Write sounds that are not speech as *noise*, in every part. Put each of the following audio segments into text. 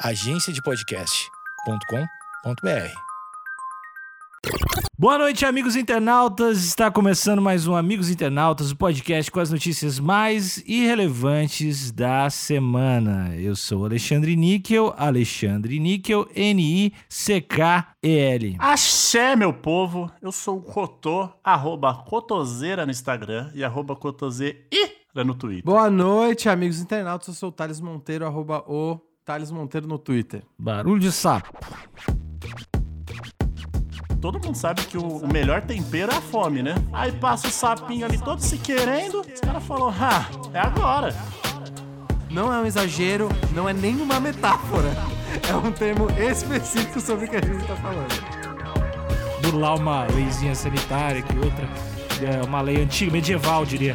agenciadepodcast.com.br. Boa noite, amigos internautas. Está começando mais um Amigos Internautas, o podcast com as notícias mais irrelevantes da semana. Eu sou Alexandre Níquel, Alexandre Níquel, N-I-C-K-E-L. Axé, meu povo! Eu sou o Cotô, arroba Cotoseira no Instagram e arroba Cotoseira no Twitter. Boa noite, amigos internautas. Eu sou o Thales Monteiro, arroba o Thales Monteiro no Twitter. Barulho de sapo. Todo mundo sabe que o melhor tempero é a fome, né? Aí passa o sapinho ali todo se querendo, os caras falaram, ah, é agora. Não é um exagero, não é nenhuma metáfora. É um termo específico sobre o que a gente tá falando. Burlar uma leizinha sanitária que outra. É uma lei antiga, medieval, diria.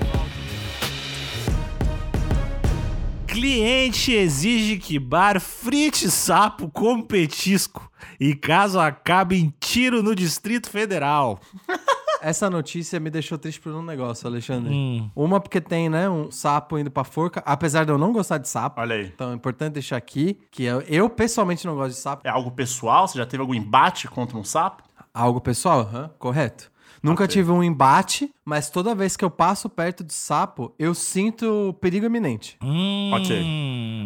Cliente exige que bar frite sapo com petisco e caso acabe em tiro no Distrito Federal. *laughs* Essa notícia me deixou triste por um negócio, Alexandre. Hum. Uma porque tem, né, um sapo indo pra forca, apesar de eu não gostar de sapo. Olha aí. Então é importante deixar aqui que eu, eu pessoalmente não gosto de sapo. É algo pessoal? Você já teve algum embate contra um sapo? Algo pessoal? Aham, correto. Nunca Ok. tive um embate, mas toda vez que eu passo perto de sapo, eu sinto perigo iminente. Hum. Ok.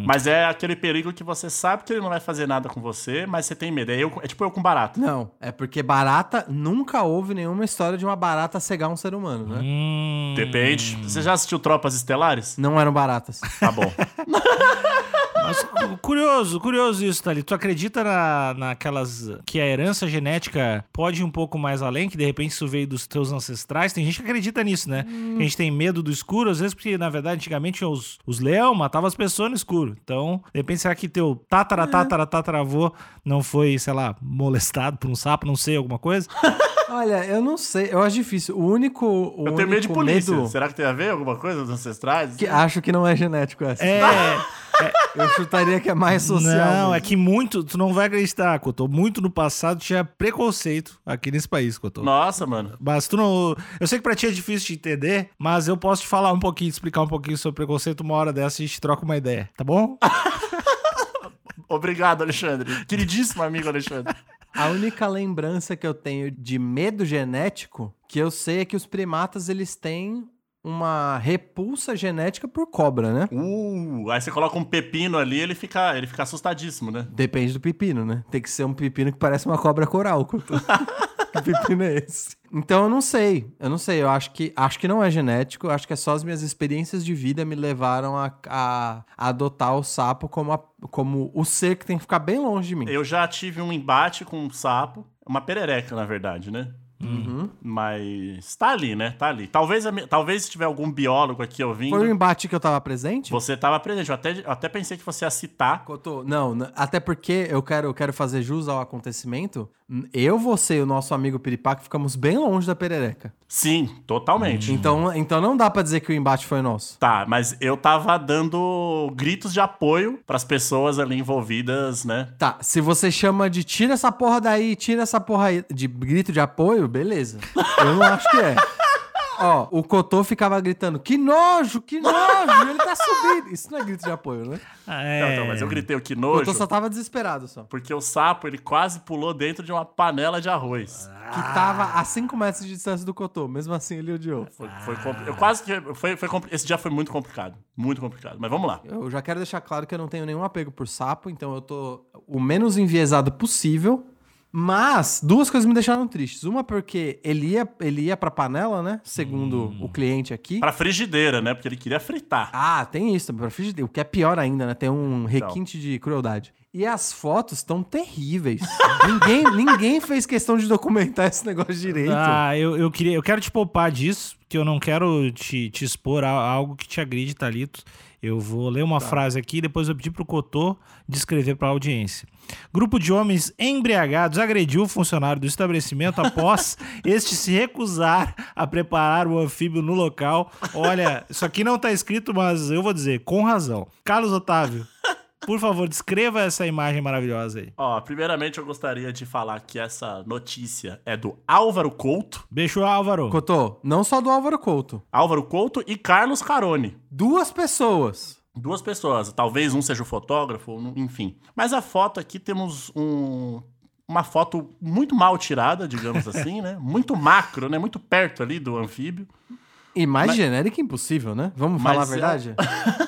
Mas é aquele perigo que você sabe que ele não vai fazer nada com você, mas você tem medo. É, eu, é tipo eu com barata. Não, é porque barata, nunca houve nenhuma história de uma barata cegar um ser humano, né? Hum. Depende. Você já assistiu Tropas Estelares? Não eram baratas. Tá bom. *laughs* Mas cu- curioso, curioso isso, Thali. Tu acredita na, naquelas. que a herança genética pode ir um pouco mais além, que de repente isso veio dos teus ancestrais? Tem gente que acredita nisso, né? Que a gente tem medo do escuro, às vezes, porque na verdade antigamente os, os leão matavam as pessoas no escuro. Então, de repente, será que teu tatara, tatara, tataravô não foi, sei lá, molestado por um sapo, não sei, alguma coisa? Olha, eu não sei, eu acho difícil. O único. O Eu tenho medo de polícia. medo Será que tem a ver alguma coisa dos ancestrais? que acho que não é genético essa. É. *laughs* Eu chutaria que é mais social. Não, mesmo. é que muito, tu não vai acreditar, Cotô. Muito no passado tinha preconceito aqui nesse país, Cotô. Nossa, mano. Mas tu não. Eu sei que pra ti é difícil de entender, mas eu posso te falar um pouquinho, explicar um pouquinho sobre preconceito. Uma hora dessa a gente troca uma ideia, tá bom? *laughs* Obrigado, Alexandre. Queridíssimo amigo Alexandre. A única lembrança que eu tenho de medo genético que eu sei é que os primatas eles têm uma repulsa genética por cobra, né? Uh, aí você coloca um pepino ali, ele fica, ele fica assustadíssimo, né? Depende do pepino, né? Tem que ser um pepino que parece uma cobra coral. *laughs* que pepino é esse? Então eu não sei. Eu não sei. Eu acho que acho que não é genético. Acho que é só as minhas experiências de vida me levaram a, a- a adotar o sapo como, a- como o ser que tem que ficar bem longe de mim. Eu já tive um embate com um sapo, uma perereca, na verdade, né? Uhum. Mas tá ali, né? Tá ali. Talvez, talvez se tiver algum biólogo aqui ouvindo, Foi um embate que eu tava presente? você tava presente. Eu até, eu até pensei que você ia citar. Cotô, não, até porque eu quero, eu quero fazer jus ao acontecimento. Eu, você e o nosso amigo Piripaque ficamos bem longe da perereca. Sim, totalmente. Então, então não dá pra dizer que o embate foi nosso. Tá, mas eu tava dando gritos de apoio pras pessoas ali envolvidas, né? Tá, se você chama de tira essa porra daí, tira essa porra aí, de grito de apoio, beleza. Eu não acho que é. Ó, o Cotô ficava gritando, que nojo, que nojo, ele tá subindo. Isso não é grito de apoio, né? É. Não, então, mas eu gritei o que O nojo, Cotô só tava desesperado só. porque o sapo, ele quase pulou dentro de uma panela de arroz. Que tava a 5 metros de distância do Cotô, mesmo assim ele odiou. Foi, foi compli- eu quase que. Foi, foi compli- esse dia foi muito complicado. Muito complicado. Mas vamos lá. Eu já quero deixar claro que eu não tenho nenhum apego por sapo, então eu tô o menos enviesado possível. Mas duas coisas me deixaram tristes. Uma porque ele ia, ele ia pra panela, né? Segundo o cliente aqui. Pra frigideira, né? Porque ele queria fritar. Ah, tem isso, pra frigideira, o que é pior ainda, né? Tem um requinte de crueldade. E as fotos estão terríveis. *laughs* ninguém, ninguém fez questão de documentar esse negócio direito. Ah, eu, eu queria, eu quero te poupar disso, porque eu não quero te, te expor a algo que te agride, Thalito. Eu vou ler uma frase aqui e depois eu pedir pro Cotô descrever para a audiência. Grupo de homens embriagados agrediu o funcionário do estabelecimento após *laughs* este se recusar a preparar o anfíbio no local. Olha, isso aqui não tá escrito, mas eu vou dizer, com razão. Carlos Otávio, por favor, descreva essa imagem maravilhosa aí. Ó, primeiramente eu gostaria de falar que essa notícia é do Álvaro Couto. Beijo, Álvaro. Cotô, não só do Álvaro Couto. Álvaro Couto e Carlos Carone. Duas pessoas. duas pessoas. Talvez um seja o fotógrafo, enfim. Mas a foto aqui temos um. Uma foto muito mal tirada, digamos *laughs* assim, né? Muito macro, né? Muito perto ali do anfíbio. E mais genérica impossível, né? Vamos Mas falar a é- verdade? *laughs*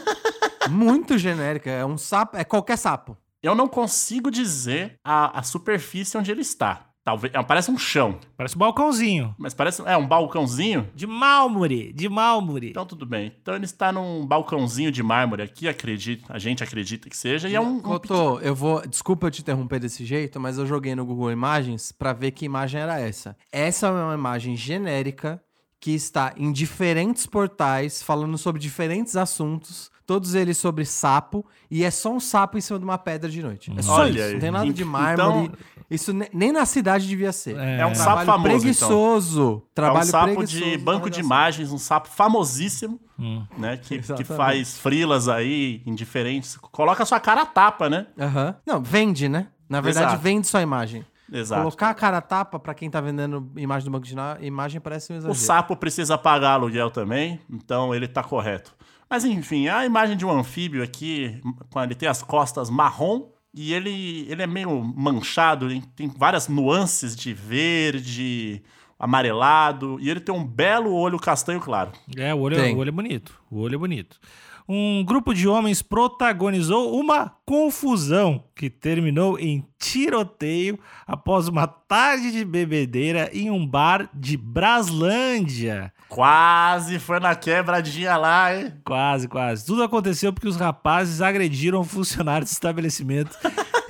Muito genérica. É um sapo, é qualquer sapo. Eu não consigo dizer a, a superfície onde ele está. Talvez. é, Parece um chão. Parece um balcãozinho. Mas parece. É um balcãozinho. De mármore, de mármore. Então tudo bem. Então ele está num balcãozinho de mármore aqui, acredita, a gente acredita que seja, e é um, um Cotô, eu vou. Desculpa eu te interromper desse jeito, mas eu joguei no Google Imagens pra ver que imagem era essa. Essa é uma imagem genérica que está em diferentes portais falando sobre diferentes assuntos. Todos eles sobre sapo, e é só um sapo em cima de uma pedra de noite. É só Olha isso. aí. Não tem nada de Então- mármore. Isso ne- nem na cidade devia ser. É. É um sapo Trabalho famoso, então. preguiçoso. É Trabalho um sapo preguiçoso de banco de imagens, um sapo famosíssimo, Hum. né? Que, que faz frilas aí em diferentes. Coloca a sua cara a tapa, né? Aham. Não, vende, né? Na verdade, Exato. vende sua imagem. Exato. Colocar a cara a tapa pra quem tá vendendo imagem do banco de imagem parece um O exagero. sapo precisa pagar aluguel também, então ele tá correto. Mas enfim, a imagem de um anfíbio aqui, quando ele tem as costas marrom e ele, ele é meio manchado, ele tem várias nuances de verde, amarelado, e ele tem um belo olho castanho claro. É, o olho, Tem. o olho é bonito. O olho é bonito. Um grupo de homens protagonizou uma confusão que terminou em tiroteio após uma tarde de bebedeira em um bar de Braslândia. Quase foi na quebradinha lá, hein? Quase, quase. Tudo aconteceu porque os rapazes agrediram um funcionário do estabelecimento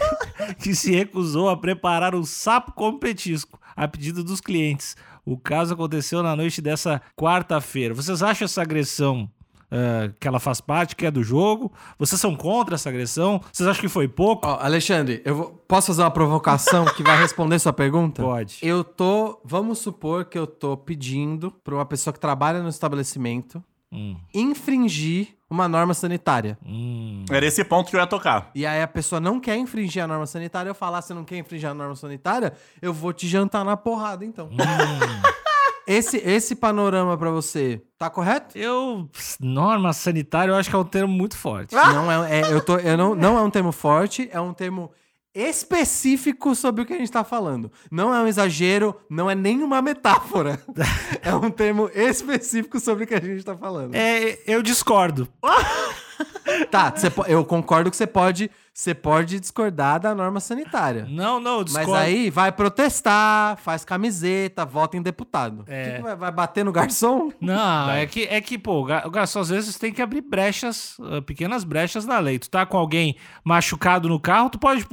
*laughs* que se recusou a preparar um sapo como petisco a pedido dos clientes. O caso aconteceu na noite dessa quarta-feira. Vocês acham essa agressão ah, que ela faz parte, que é do jogo? Vocês são contra essa agressão? Vocês acham que foi pouco? Ó, Alexandre, eu vou- posso fazer uma provocação que vai responder sua pergunta? Pode. Eu tô. Vamos supor que eu tô pedindo pra uma pessoa que trabalha no estabelecimento Hum, infringir uma norma sanitária. hum. Era esse ponto que eu ia tocar. E aí a pessoa não quer infringir a norma sanitária, eu falar, você não quer infringir a norma sanitária, eu vou te jantar na porrada, então. *laughs* esse, esse panorama pra você, tá correto? Eu. Norma sanitária, eu acho que é um termo muito forte. *laughs* Não é, é- eu tô, eu não, não é um termo forte, é um termo específico sobre o que a gente tá falando. Não é um exagero, não é nenhuma metáfora. *laughs* é um termo específico sobre o que a gente tá falando. É, eu discordo. *laughs* Tá, você eu concordo que você pode, você pode discordar da norma sanitária. Não, não, eu Mas discordo. aí vai protestar, faz camiseta, vota em deputado. É. que que vai, vai bater no garçom? Não, é que, é que, pô, o ga- o garçom às vezes tem que abrir brechas, ah, pequenas brechas na lei. Tu tá com alguém machucado no carro, tu pode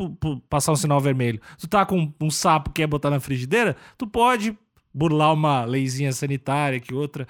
passar um sinal vermelho. Tu tá com um sapo que quer botar na frigideira, tu pode burlar uma leizinha sanitária que outra,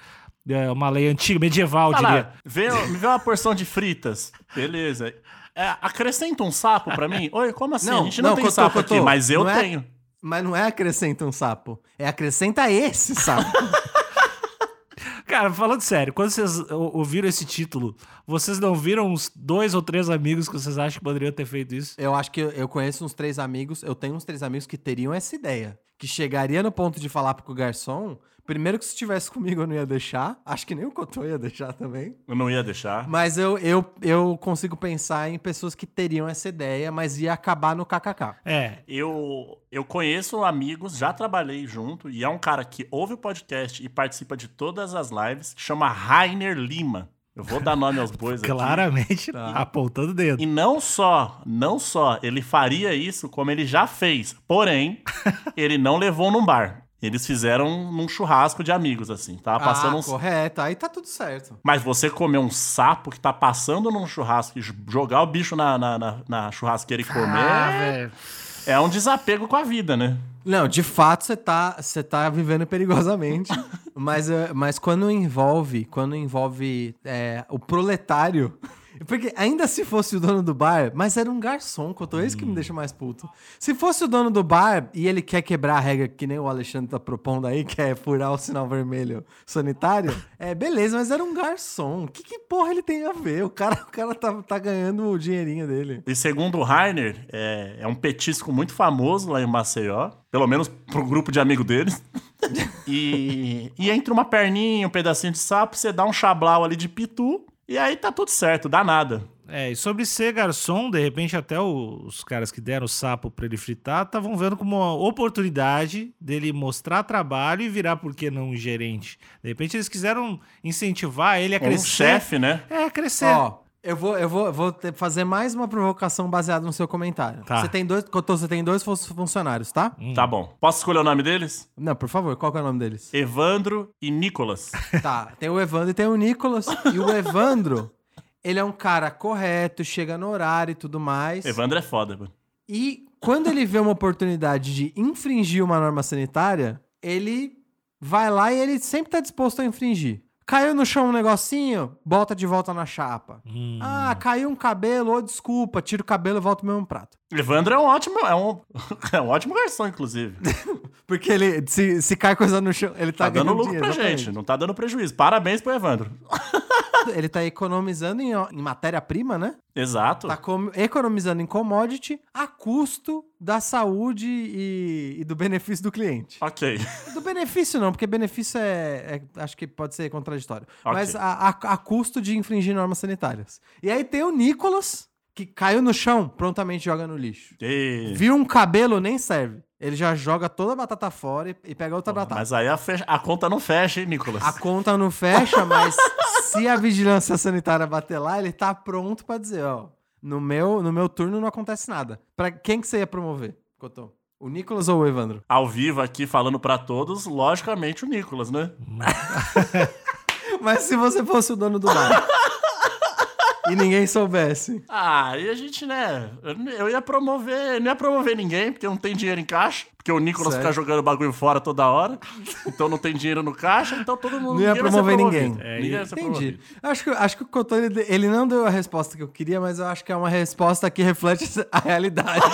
é, uma lei antiga, medieval, Fala, diria. vê, me vê uma porção de fritas. Beleza. É, acrescenta um sapo pra mim? Oi, como assim? Não, a gente não, não, tem Cotô, sapo Cotô, aqui, mas eu é- tenho. Mas não é acrescenta um sapo, é acrescenta esse sapo. *laughs* Cara, falando sério, quando vocês ou- ouviram esse título, vocês não viram uns dois ou três amigos que vocês acham que poderiam ter feito isso? eu acho que eu, eu conheço uns três amigos, eu tenho uns três amigos que teriam essa ideia. Que chegaria no ponto de falar pro garçom. Primeiro que se estivesse comigo eu não ia deixar. Acho que nem o Cotô ia deixar também. Eu não ia deixar. Mas eu, eu, eu consigo pensar em pessoas que teriam essa ideia, mas ia acabar no kkk. É, Eu, eu conheço amigos, já trabalhei junto, e é um cara que ouve o podcast e participa de todas as lives, que chama Rainer Lima. Eu vou dar nome aos bois aqui. claramente apontando o dedo. E não só, não só ele faria isso, como ele já fez. Porém, *laughs* ele não levou num bar. Eles fizeram num churrasco de amigos, assim. Tava passando ah, um. correto. Aí tá tudo certo. Mas você comer um sapo que tá passando num churrasco e jogar o bicho na, na, na- na churrasqueira e comer Ah, é- velho. é um desapego com a vida, né? Não, de fato você tá, você tá vivendo perigosamente. *laughs* mas, eh, mas quando envolve, quando envolve é, o proletário. Porque ainda se fosse o dono do bar, mas era um garçom, Cotô, é isso que me deixa mais puto. Se fosse o dono do bar e ele quer quebrar a regra que nem o Alexandre tá propondo aí, que é furar o sinal vermelho sanitário, é beleza, mas era um garçom. O que, que porra ele tem a ver? O cara, o cara tá, tá ganhando o dinheirinho dele. E segundo o Rainer, é, é um petisco muito famoso lá em Maceió. Pelo menos pro grupo de amigo deles. *laughs* e, e entre uma perninha, um pedacinho de sapo, você dá um chablau ali de pitu E aí tá tudo certo, dá nada. É, e sobre ser garçom, de repente até os caras que deram o sapo pra ele fritar estavam vendo como uma oportunidade dele mostrar trabalho e virar, por que não, um gerente. De repente eles quiseram incentivar ele a Um crescer. chefe, né? É, crescer. Ó, eu vou, eu vou, vou ter- fazer mais uma provocação baseada no seu comentário. Tá. Você tem dois, Cotô, você tem dois fun- funcionários, tá? Tá bom. Posso escolher o nome deles? Não, por favor, qual que é o nome deles? Evandro e Nicolas. *laughs* Tá, tem o Evandro e tem o Nicolas. E o Evandro, ele é um cara correto, chega no horário e tudo mais. Evandro é foda, mano. E quando ele vê uma oportunidade de infringir uma norma sanitária, ele vai lá e ele sempre tá disposto a infringir. Caiu no chão um negocinho, bota de volta na chapa. Hum. Ah, caiu um cabelo, ô, desculpa, tira o cabelo e volta o mesmo prato. Evandro é um ótimo, é um, *laughs* é um ótimo garçom, inclusive. *laughs* Porque ele, se, se cai coisa no chão, ele tá, Tá dando lucro dinheiro, pra exatamente. gente, não tá dando prejuízo. Parabéns pro Evandro. *laughs* Ele tá economizando em, em matéria-prima, né? Exato. Tá economizando em commodity a custo da saúde e, e do benefício do cliente. Ok. *laughs* Do benefício não, porque benefício é, é- acho que pode ser contraditório. Ok. Mas a, a- a custo de infringir normas sanitárias. E aí tem o Nicolas, que caiu no chão, prontamente joga no lixo. E- Viu um cabelo, nem serve. Ele já joga toda a batata fora e, e pega outra batata. Mas aí a, fecha- a conta não fecha, hein, Nicolas? A conta não fecha, mas *laughs* se a vigilância sanitária bater lá, ele tá pronto pra dizer, ó, no meu, no meu turno não acontece nada. Pra quem que você ia promover, Cotô? O Nicolas ou o Evandro? Ao vivo aqui falando pra todos, logicamente o Nicolas, né? *laughs* Mas se você fosse o dono do bar *laughs* e ninguém soubesse. Ah, e a gente, né? Eu, ia promover. Não ia promover ninguém, porque não tem dinheiro em caixa. Porque o Nicolas fica jogando bagulho fora toda hora. Então não tem dinheiro no caixa, então todo mundo. Não ia promover ninguém. ninguém ia ser Entendi. Acho que, acho que o Cotô, ele, ele não deu a resposta que eu queria, mas eu acho que é uma resposta que reflete *laughs* a realidade.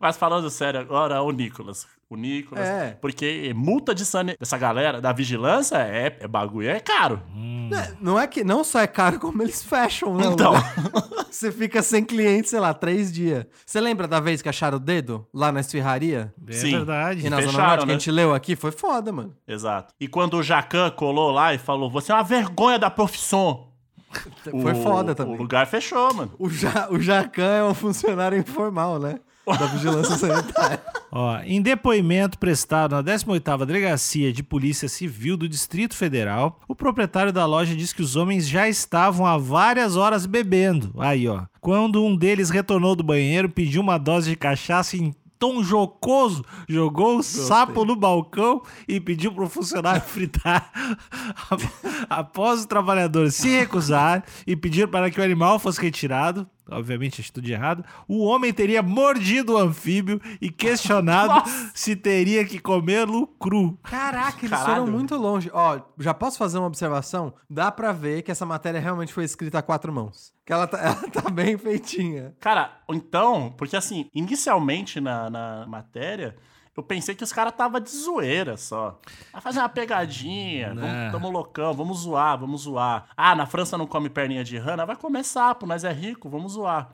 Mas falando sério agora, o Nicolas. O Nicolas. É. Porque multa de sane... dessa galera da vigilância é, é bagulho, é caro. Né, Não é que não só é caro, *laughs* como eles fecham, né? Então. *laughs* Você fica sem cliente, sei lá, três dias. Você lembra da vez que acharam o dedo lá na esfirraria? É Sim. verdade. E na fecharam, Zona Norte, que né? a gente leu aqui, foi foda, mano. Exato. E quando o Jacan colou lá e falou: Você é uma vergonha da profissão. *laughs* Foi o- foda também. O lugar fechou, mano. O, ja, o Jacan é um funcionário informal, né? Da vigilância sanitária. *laughs* Ó, em depoimento prestado na 18ª Delegacia de Polícia Civil do Distrito Federal, o proprietário da loja diz que os homens já estavam há várias horas bebendo. Aí, ó. Quando um deles retornou do banheiro, pediu uma dose de cachaça em tom jocoso, jogou o sapo no balcão e pediu pro funcionário *laughs* fritar. Após os trabalhadores se recusar e pedir para que o animal fosse retirado, obviamente atitude errada, o homem teria mordido o anfíbio e questionado *laughs* se teria que comê-lo cru. Caraca, eles Caralho. foram muito longe. Ó, já posso fazer uma observação? Dá pra ver que essa matéria realmente foi escrita a quatro mãos. Que ela tá, *laughs* ela tá bem feitinha. Cara, então, porque assim, inicialmente na, na matéria, eu pensei que os caras tava de zoeira só. Vai fazer uma pegadinha, Né. vamos, tamo loucão, vamos zoar, vamos zoar. Ah, na França não come perninha de rana, vai comer sapo, nós é rico, vamos zoar.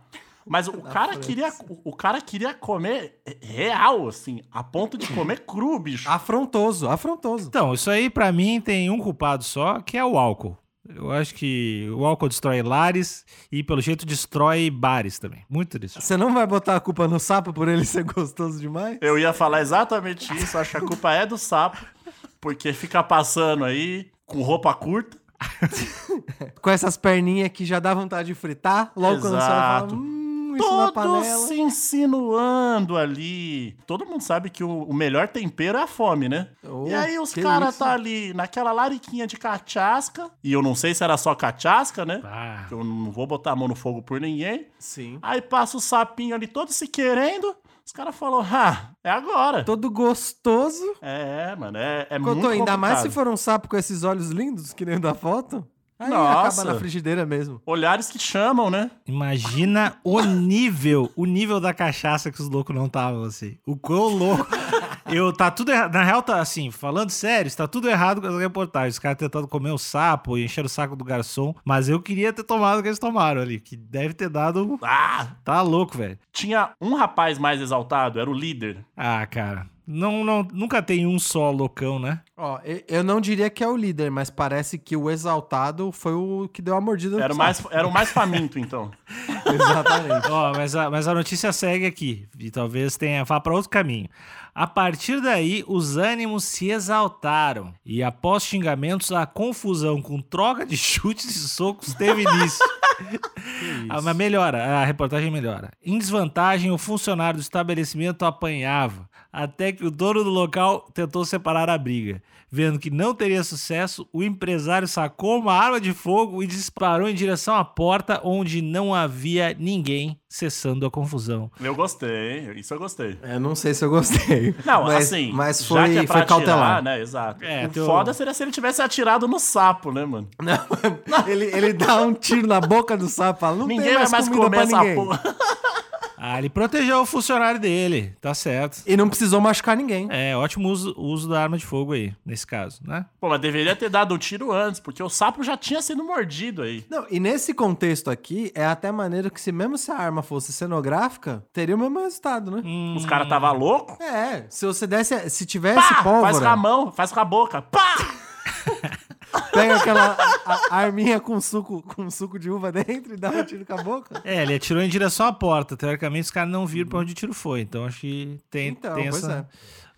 Mas o *laughs* cara, França. queria, o, o cara queria comer real, assim, a ponto de comer cru, bicho. Afrontoso, afrontoso. Então, isso aí pra mim tem um culpado só, que é o álcool. Eu acho que o álcool destrói lares e, pelo jeito, destrói bares também. Muito disso. Você não vai botar a culpa no sapo por ele *laughs* ser gostoso demais? Eu ia falar exatamente isso, acho que a culpa é do sapo, porque fica passando aí com roupa curta. *laughs* Com essas perninhas que já dá vontade de fritar, logo quando você fala, Exato. hum, isso na Todos panela. se insinuando ali. Todo mundo sabe que o, o melhor tempero é a fome, né? Oh, e aí os caras tá ali naquela lariquinha de cachasca. E eu não sei se era só cachasca, né? Ah, Eu não vou botar a mão no fogo por ninguém. Sim. Aí passa o sapinho ali todo se querendo. Os caras falaram, ah, é agora. Todo gostoso. É, mano, é, é Cotô, muito ainda mais se complicado. for um sapo com esses olhos lindos, que nem o da foto. Aí Nossa. acaba na frigideira mesmo. Olhares que chamam, né? imagina o nível, o nível da cachaça que os loucos não estavam, assim. O quão louco. Eu, tá tudo errado. Na real, tá assim, falando sério, está tudo errado com as reportagens. Os caras tentando comer o sapo e encher o saco do garçom. Mas eu queria ter tomado o que eles tomaram ali, que deve ter dado. Ah, Tá louco, velho. tinha um rapaz mais exaltado, era o líder. Ah, cara. Não, não, nunca tem um só loucão, né? Ó, eu não diria que é o líder, mas parece que o exaltado foi o que deu a mordida no Era mais, era o mais faminto, então. *laughs* Exatamente. Ó, mas a, mas a notícia segue aqui. E talvez tenha vá para outro caminho. A partir daí, os ânimos se exaltaram. E após xingamentos, a confusão com troca de *laughs* chutes e socos teve início. *laughs* Ah, mas melhora, a reportagem melhora. Em desvantagem, o funcionário do estabelecimento apanhava, até que o dono do local tentou separar a briga. Vendo que não teria sucesso, o empresário sacou uma arma de fogo e disparou em direção à porta onde não havia ninguém, cessando a confusão. Eu gostei, isso eu gostei. Eu não sei se eu gostei. *laughs* Não, mas, assim, mas já foi, que é pra foi atirar, cautelar. né? Exato. É, o teu- foda seria se ele tivesse atirado no sapo, né, mano? *laughs* Não, ele, ele dá um tiro na boca do sapo e fala, não Ninguém tem vai mais, mais comida comer pra essa ninguém. porra. *laughs* Ah, ele protegeu o funcionário dele, tá certo. E não precisou machucar ninguém. É, ótimo uso, uso da arma de fogo aí, nesse caso, né? Pô, mas deveria ter dado o tiro antes, porque o sapo já tinha sido mordido aí. Não, e nesse contexto aqui, é até maneiro que se mesmo se a arma fosse cenográfica, teria o mesmo resultado, né? Os caras tava louco. É, se você desse, se tivesse Pá! pólvora, Faz com a mão, faz com a boca. Pá! *laughs* pega aquela a- a arminha com suco, com suco de uva dentro e dá um tiro com a boca. É, ele atirou em direção à porta. Teoricamente, os caras não viram pra onde o tiro foi. Então, acho que tem, Então, tem essa...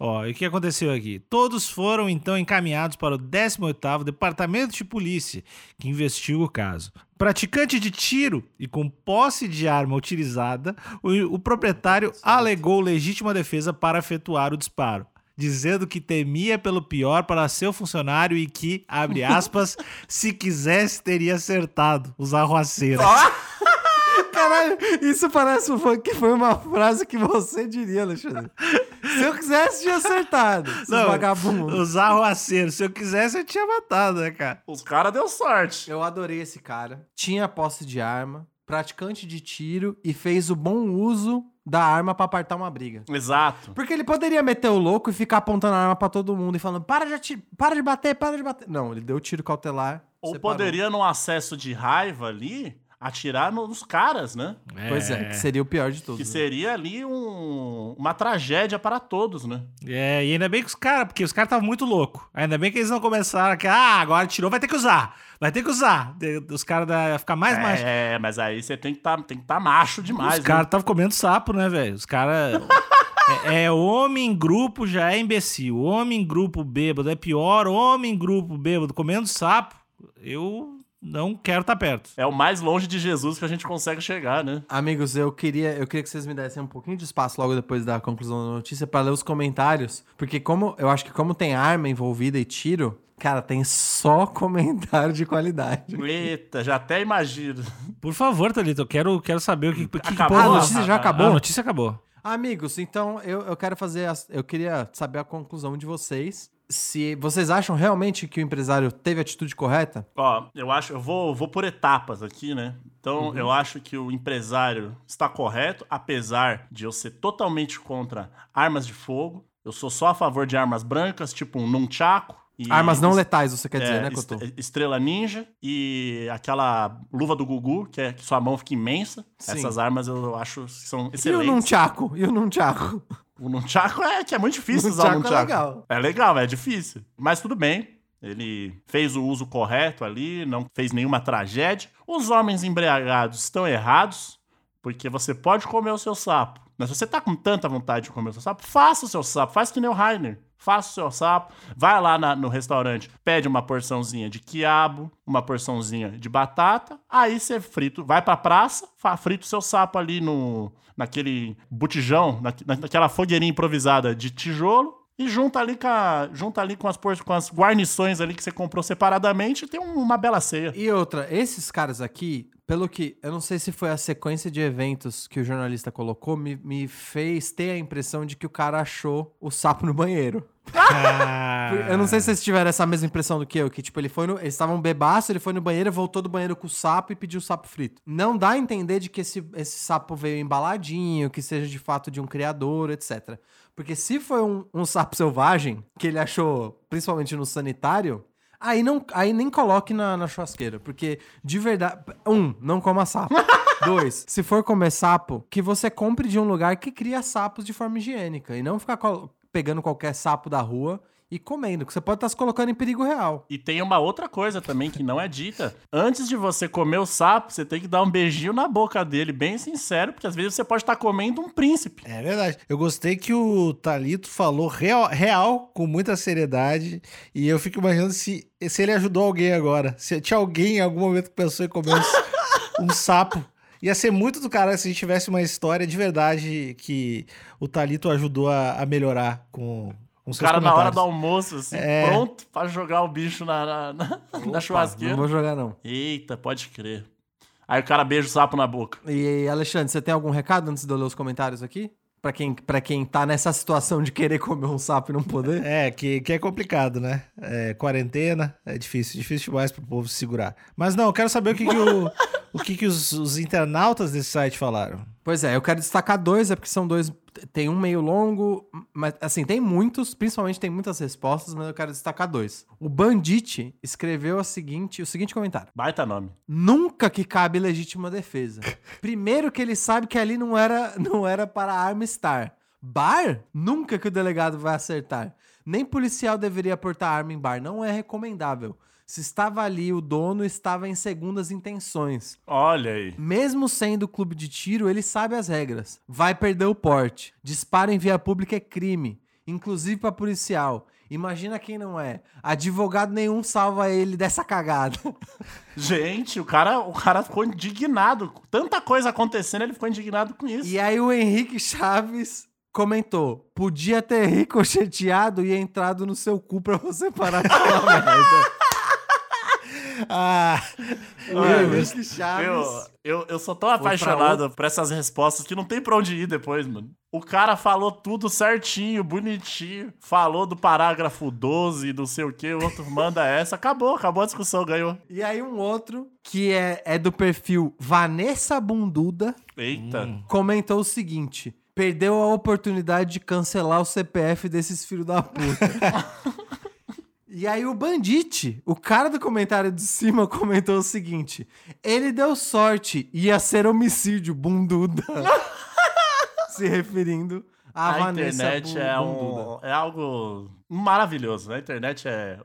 Ó, e o que aconteceu aqui? Todos foram, então, encaminhados para o 18º Departamento de Polícia, que investiga o caso. Praticante de tiro e com posse de arma utilizada, o, o proprietário alegou legítima defesa para efetuar o disparo. Dizendo que temia pelo pior para seu funcionário e que, abre aspas, *laughs* se quisesse teria acertado os arruaceiros. *laughs* Caralho, isso parece que foi uma frase que você diria, Alexandre. Se eu quisesse, tinha acertado. Esses Não, vagabundos. Os arruaceiros. Se eu quisesse, eu tinha matado, né, cara? Os caras deu sorte. Eu adorei esse cara. Tinha posse de arma, praticante de tiro e fez o bom uso da arma pra apartar uma briga. Exato. Porque ele poderia meter o louco e ficar apontando a arma pra todo mundo e falando: para de, ati- para de bater, para de bater. Não, ele deu tiro cautelar. Ou separou. poderia, num acesso de raiva ali, atirar nos caras, né? Pois é, que seria o pior de todos. Que né? seria ali um- uma tragédia para todos, né? É, e ainda bem que os caras, porque os caras estavam muito loucos. Ainda bem que eles não começaram a. Ah, agora tirou, vai ter que usar. Vai ter que usar. Os caras da- ficar mais macho. É, mas aí você tem que tá, tem que tá macho demais, Os caras estavam comendo sapo, né, velho? Os caras. *laughs* é, é, homem em grupo já é imbecil. Homem em grupo bêbado é pior. Homem em grupo bêbado comendo sapo, eu não quero estar perto. É o mais longe de Jesus que a gente consegue chegar, né? Amigos, eu queria, eu queria que vocês me dessem um pouquinho de espaço logo depois da conclusão da notícia pra ler os comentários, porque como eu acho que como tem arma envolvida e tiro, cara, tem só *laughs* comentário de qualidade. Eita, já até imagino. Por favor, Thalita, eu quero, quero saber o que, que, que Acabou? Ah, a notícia já acabou? A notícia acabou. Amigos, então eu, eu quero fazer. as- eu queria saber a conclusão de vocês. Se vocês acham realmente que o empresário teve a atitude correta? Ó, eu acho, eu vou, vou por etapas aqui, né? Então, eu acho que o empresário está correto, apesar de eu ser totalmente contra armas de fogo. Eu sou só a favor de armas brancas, tipo um nunchaku. e- Armas não letais, você quer é, dizer, né, Cotô? Estrela Ninja e aquela luva do Gugu, que é que sua mão fica imensa. Sim. Essas armas eu acho que são E o excelentes. Nunchaku? E o Nunchaku? O Nunchaku é que é muito difícil usar o Nunchaku é legal. É legal, é difícil. Mas tudo bem. Ele fez o uso correto ali, não fez nenhuma tragédia. Os homens embriagados estão errados, porque você pode comer o seu sapo. Mas se você tá com tanta vontade de comer o seu sapo, faça o seu sapo. Faz que nem o Rainer. Faça o seu sapo. Vai lá na- no restaurante, pede uma porçãozinha de quiabo, uma porçãozinha de batata. Aí você frito, vai pra praça, frita o seu sapo ali no, naquele botijão, na, naquela fogueirinha improvisada de tijolo. E junta ali com, a- junta ali com, as, com as guarnições ali que você comprou separadamente e tem um- uma bela ceia. E outra, esses caras aqui, pelo que. Eu não sei se foi a sequência de eventos que o jornalista colocou, me, me fez ter a impressão de que o cara achou o sapo no banheiro. Ah, Eu não sei se vocês tiveram essa mesma impressão do que eu, que tipo, ele foi no. Eles estavam bebaço, ele foi no banheiro, voltou do banheiro com o sapo e pediu o sapo frito. Não dá a entender de que esse, esse sapo veio embaladinho, que seja de fato de um criador, etc. Porque se foi um, um sapo selvagem, que ele achou, principalmente no sanitário, aí, não, aí nem coloque na, na churrasqueira. Porque, de verdade. Um, não coma sapo. *laughs* Dois, se for comer sapo, que você compre de um lugar que cria sapos de forma higiênica. E não ficar pegando qualquer sapo da rua e comendo, que você pode estar se colocando em perigo real. E tem uma outra coisa também que não é dita. Antes de você comer o sapo, você tem que dar um beijinho na boca dele, bem sincero, porque às vezes você pode estar comendo um príncipe. É verdade. Eu gostei que o Talito falou real, real, com muita seriedade, e eu fico imaginando se, se ele ajudou alguém agora. Se tinha alguém em algum momento que pensou em comer um, *laughs* um sapo. Ia ser muito do cara se a gente tivesse uma história de verdade que o Talito ajudou a, a melhorar com, com O seus cara na hora do almoço, assim, É. pronto pra jogar o bicho na, na, na- na churrasqueira. Não vou jogar, não. Eita, pode crer. Aí o cara beija o sapo na boca. E, Alexandre, você tem algum recado antes de eu ler os comentários aqui? Pra quem, pra quem tá nessa situação de querer comer um sapo e não poder? É, que, que é complicado, né? É, quarentena, é difícil, difícil demais pro povo se segurar. Mas não, eu quero saber o que, que, o, *laughs* o que, que os, os internautas desse site falaram. Pois é, eu quero destacar dois, é porque são dois. Tem um meio longo, mas assim, tem muitos, principalmente tem muitas respostas, mas eu quero destacar dois. O Bandit escreveu a seguinte, o seguinte comentário: Baita nome. Nunca que cabe legítima defesa. *laughs* Primeiro que ele sabe que ali não era, não era para a arma estar. Bar? Nunca que o delegado vai acertar. Nem policial deveria portar arma em bar, não é recomendável. Se estava ali, o dono estava em segundas intenções. Olha aí. Mesmo sendo clube de tiro, ele sabe as regras. Vai perder o porte. Disparo em via pública é crime, inclusive para policial. Imagina quem não é. Advogado nenhum salva ele dessa cagada. *laughs* Gente, o cara, o cara ficou indignado. Tanta coisa acontecendo, ele ficou indignado com isso. E aí o Henrique Chaves comentou: podia ter ricocheteado e entrado no seu cu pra você parar de falar *laughs* merda. Ah, Henrique Chaves. Eu, eu, eu sou tão apaixonado por essas respostas que não tem pra onde ir depois, mano. O cara falou tudo certinho, bonitinho. Falou do parágrafo 12, não sei o que, o outro manda essa. Acabou, acabou a discussão, ganhou. E aí um outro, que é, é do perfil Vanessa Bunduda, Eita. comentou o seguinte: perdeu a oportunidade de cancelar o CPF desses filhos da puta. *laughs* e aí o Bandite, o cara do comentário de cima, *laughs* comentou o seguinte: ele deu sorte, ia ser homicídio, bunduda. *laughs* Se referindo à A, Vanessa internet Bu- é, um, é algo maravilhoso. né? A internet é.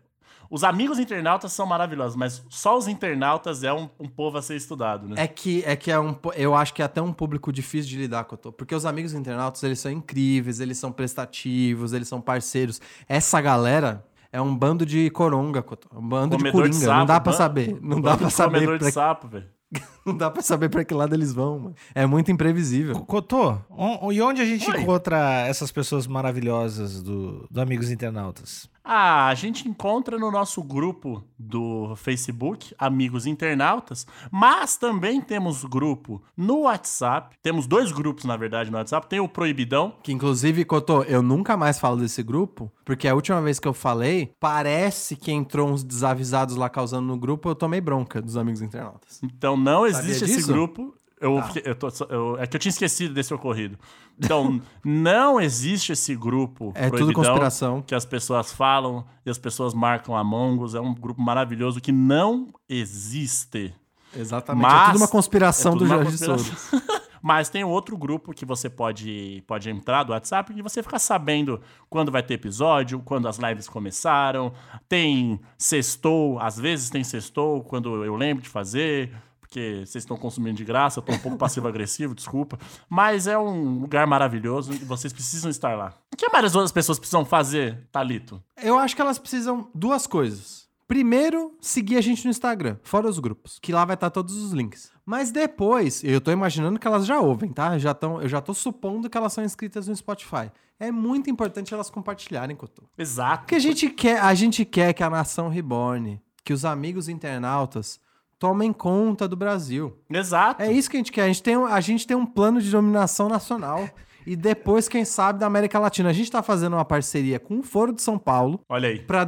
Os amigos internautas são maravilhosos, mas só os internautas é um, um povo a ser estudado, né? É que, é que é um. Eu acho que é até um público difícil de lidar com. Porque os amigos internautas, eles são incríveis, eles são prestativos, eles são parceiros. Essa galera é um bando de coronga, Cotô. Um bando de Comedor de coringa. não sapo, dá pra ban- saber. Não dá de saber. Comedor Pra, de sapo, velho. *laughs* não dá pra saber pra que lado eles vão, mano. É muito imprevisível. Cotô, on- e onde a gente Oi. encontra essas pessoas maravilhosas do, do Amigos Internautas? Ah, a gente encontra no nosso grupo do Facebook, Amigos Internautas, mas também temos grupo no WhatsApp. Temos dois grupos, na verdade, no WhatsApp. Tem o Proibidão. Que inclusive, Cotô, eu nunca mais falo desse grupo, porque a última vez que eu falei, parece que entrou uns desavisados lá causando no grupo, eu tomei bronca dos amigos internautas. Então não Sabia existe esse disso? grupo. Eu, Tá. fiquei- eu tô- eu- é que eu tinha esquecido desse ocorrido. Então, *laughs* não existe esse grupo É tudo conspiração. que as pessoas falam e as pessoas marcam Among Us. É um grupo maravilhoso que não existe. Exatamente. é Mas- tudo uma conspiração É tudo do Jorge conspiração. *laughs* Mas tem outro grupo que você pode, pode entrar do WhatsApp e você fica sabendo quando vai ter episódio, quando as lives começaram. Tem sextou, às vezes tem sextou, quando eu lembro de fazer, porque vocês estão consumindo de graça, eu tô um pouco passivo-agressivo, desculpa. Mas é um lugar maravilhoso e vocês precisam estar lá. O que mais as outras pessoas precisam fazer, Talito? Eu acho que elas precisam duas coisas. Primeiro, seguir a gente no Instagram, fora os grupos, que lá vai estar todos os links. Mas depois, eu tô imaginando que elas já ouvem, tá? Já tão, eu já tô supondo que elas são inscritas no Spotify. É muito importante elas compartilharem, Cotô. Exato. Porque a gente quer, a gente quer que a nação reborn, que os amigos internautas tomem conta do Brasil. Exato. É isso que a gente quer. A gente tem, um- a gente tem um plano de dominação nacional. *laughs* E depois, quem sabe, da América Latina. A gente tá fazendo uma parceria com o Foro de São Paulo Olha aí. para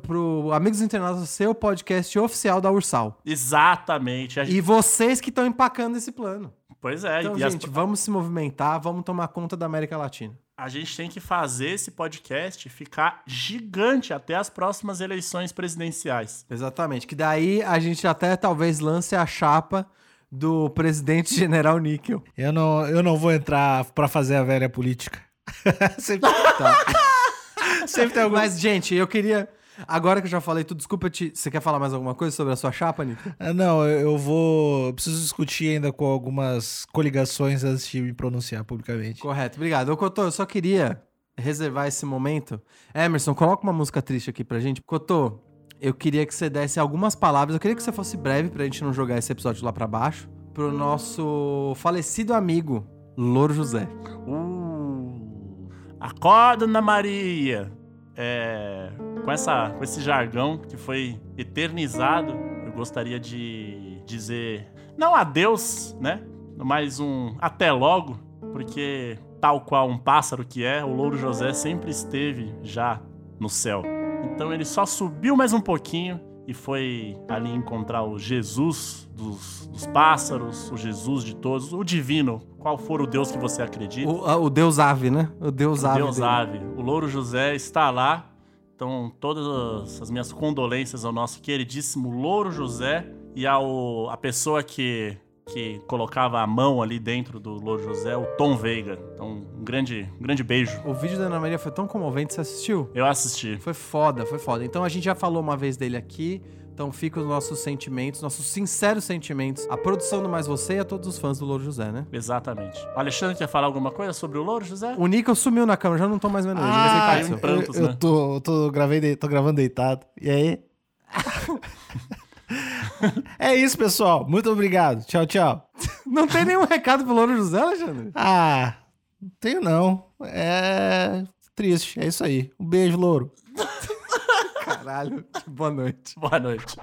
pro Amigos Internautas ser o podcast oficial da Ursal. Exatamente. Gente- E vocês que estão empacando esse plano. Pois é. Então, e as- gente, vamos se movimentar, vamos tomar conta da América Latina. A gente tem que fazer esse podcast ficar gigante até as próximas eleições presidenciais. Exatamente. Que daí a gente até talvez lance a chapa do presidente General Níquel. Eu não, eu não vou entrar pra fazer a velha política. *laughs* sempre, Tá. *laughs* sempre tem algum... Mas, gente, eu queria. Agora que eu já falei tudo, desculpa te. Você quer falar mais alguma coisa sobre a sua chapa, Nico? Ah, Não, eu eu vou... eu preciso discutir ainda com algumas coligações antes de me pronunciar publicamente. Correto, obrigado. Ô, Cotô, eu só queria reservar esse momento. Emerson, coloca uma música triste aqui pra gente. Cotô, eu queria que você desse algumas palavras. Eu queria que você fosse breve pra gente não jogar esse episódio lá pra baixo. Pro nosso falecido amigo, Louro José. Uh, acorda, Ana Maria! É, com, essa, com esse jargão que foi eternizado, eu gostaria de dizer, não adeus, né? Mas um até logo, porque tal qual um pássaro que é, o Louro José sempre esteve já no céu. Então ele só subiu mais um pouquinho e foi ali encontrar o Jesus dos, dos pássaros, o Jesus de todos, o divino, qual for o Deus que você acredita. O, o Deus Ave, né? O Deus Ave. Deus dele. Ave. O Louro José está lá. Então, todas as minhas condolências ao nosso queridíssimo Louro José e ao, a pessoa que, que colocava a mão ali dentro do Louro José, o Tom Veiga. Então, um grande, um grande beijo. O vídeo da Ana Maria foi tão comovente, você assistiu? Eu assisti. Foi foda, foi foda. Então a gente já falou uma vez dele aqui. Então fica os nossos sentimentos, nossos sinceros sentimentos, a produção do Mais Você e a todos os fãs do Louro José, né? Exatamente. O Alexandre quer falar alguma coisa sobre o Louro José? O Nico sumiu na câmera, já não tô mais vendo ele. Ah, caído. em prantos, eu, né? eu tô, eu tô, gravei de- tô gravando deitado. E aí? *laughs* é isso, pessoal. Muito obrigado. Tchau, tchau. *laughs* Não tem nenhum recado pro Louro José, Alexandre? Ah, não tenho não. É triste. É isso aí. Um beijo, louro. Caralho, *laughs* boa noite. Boa noite.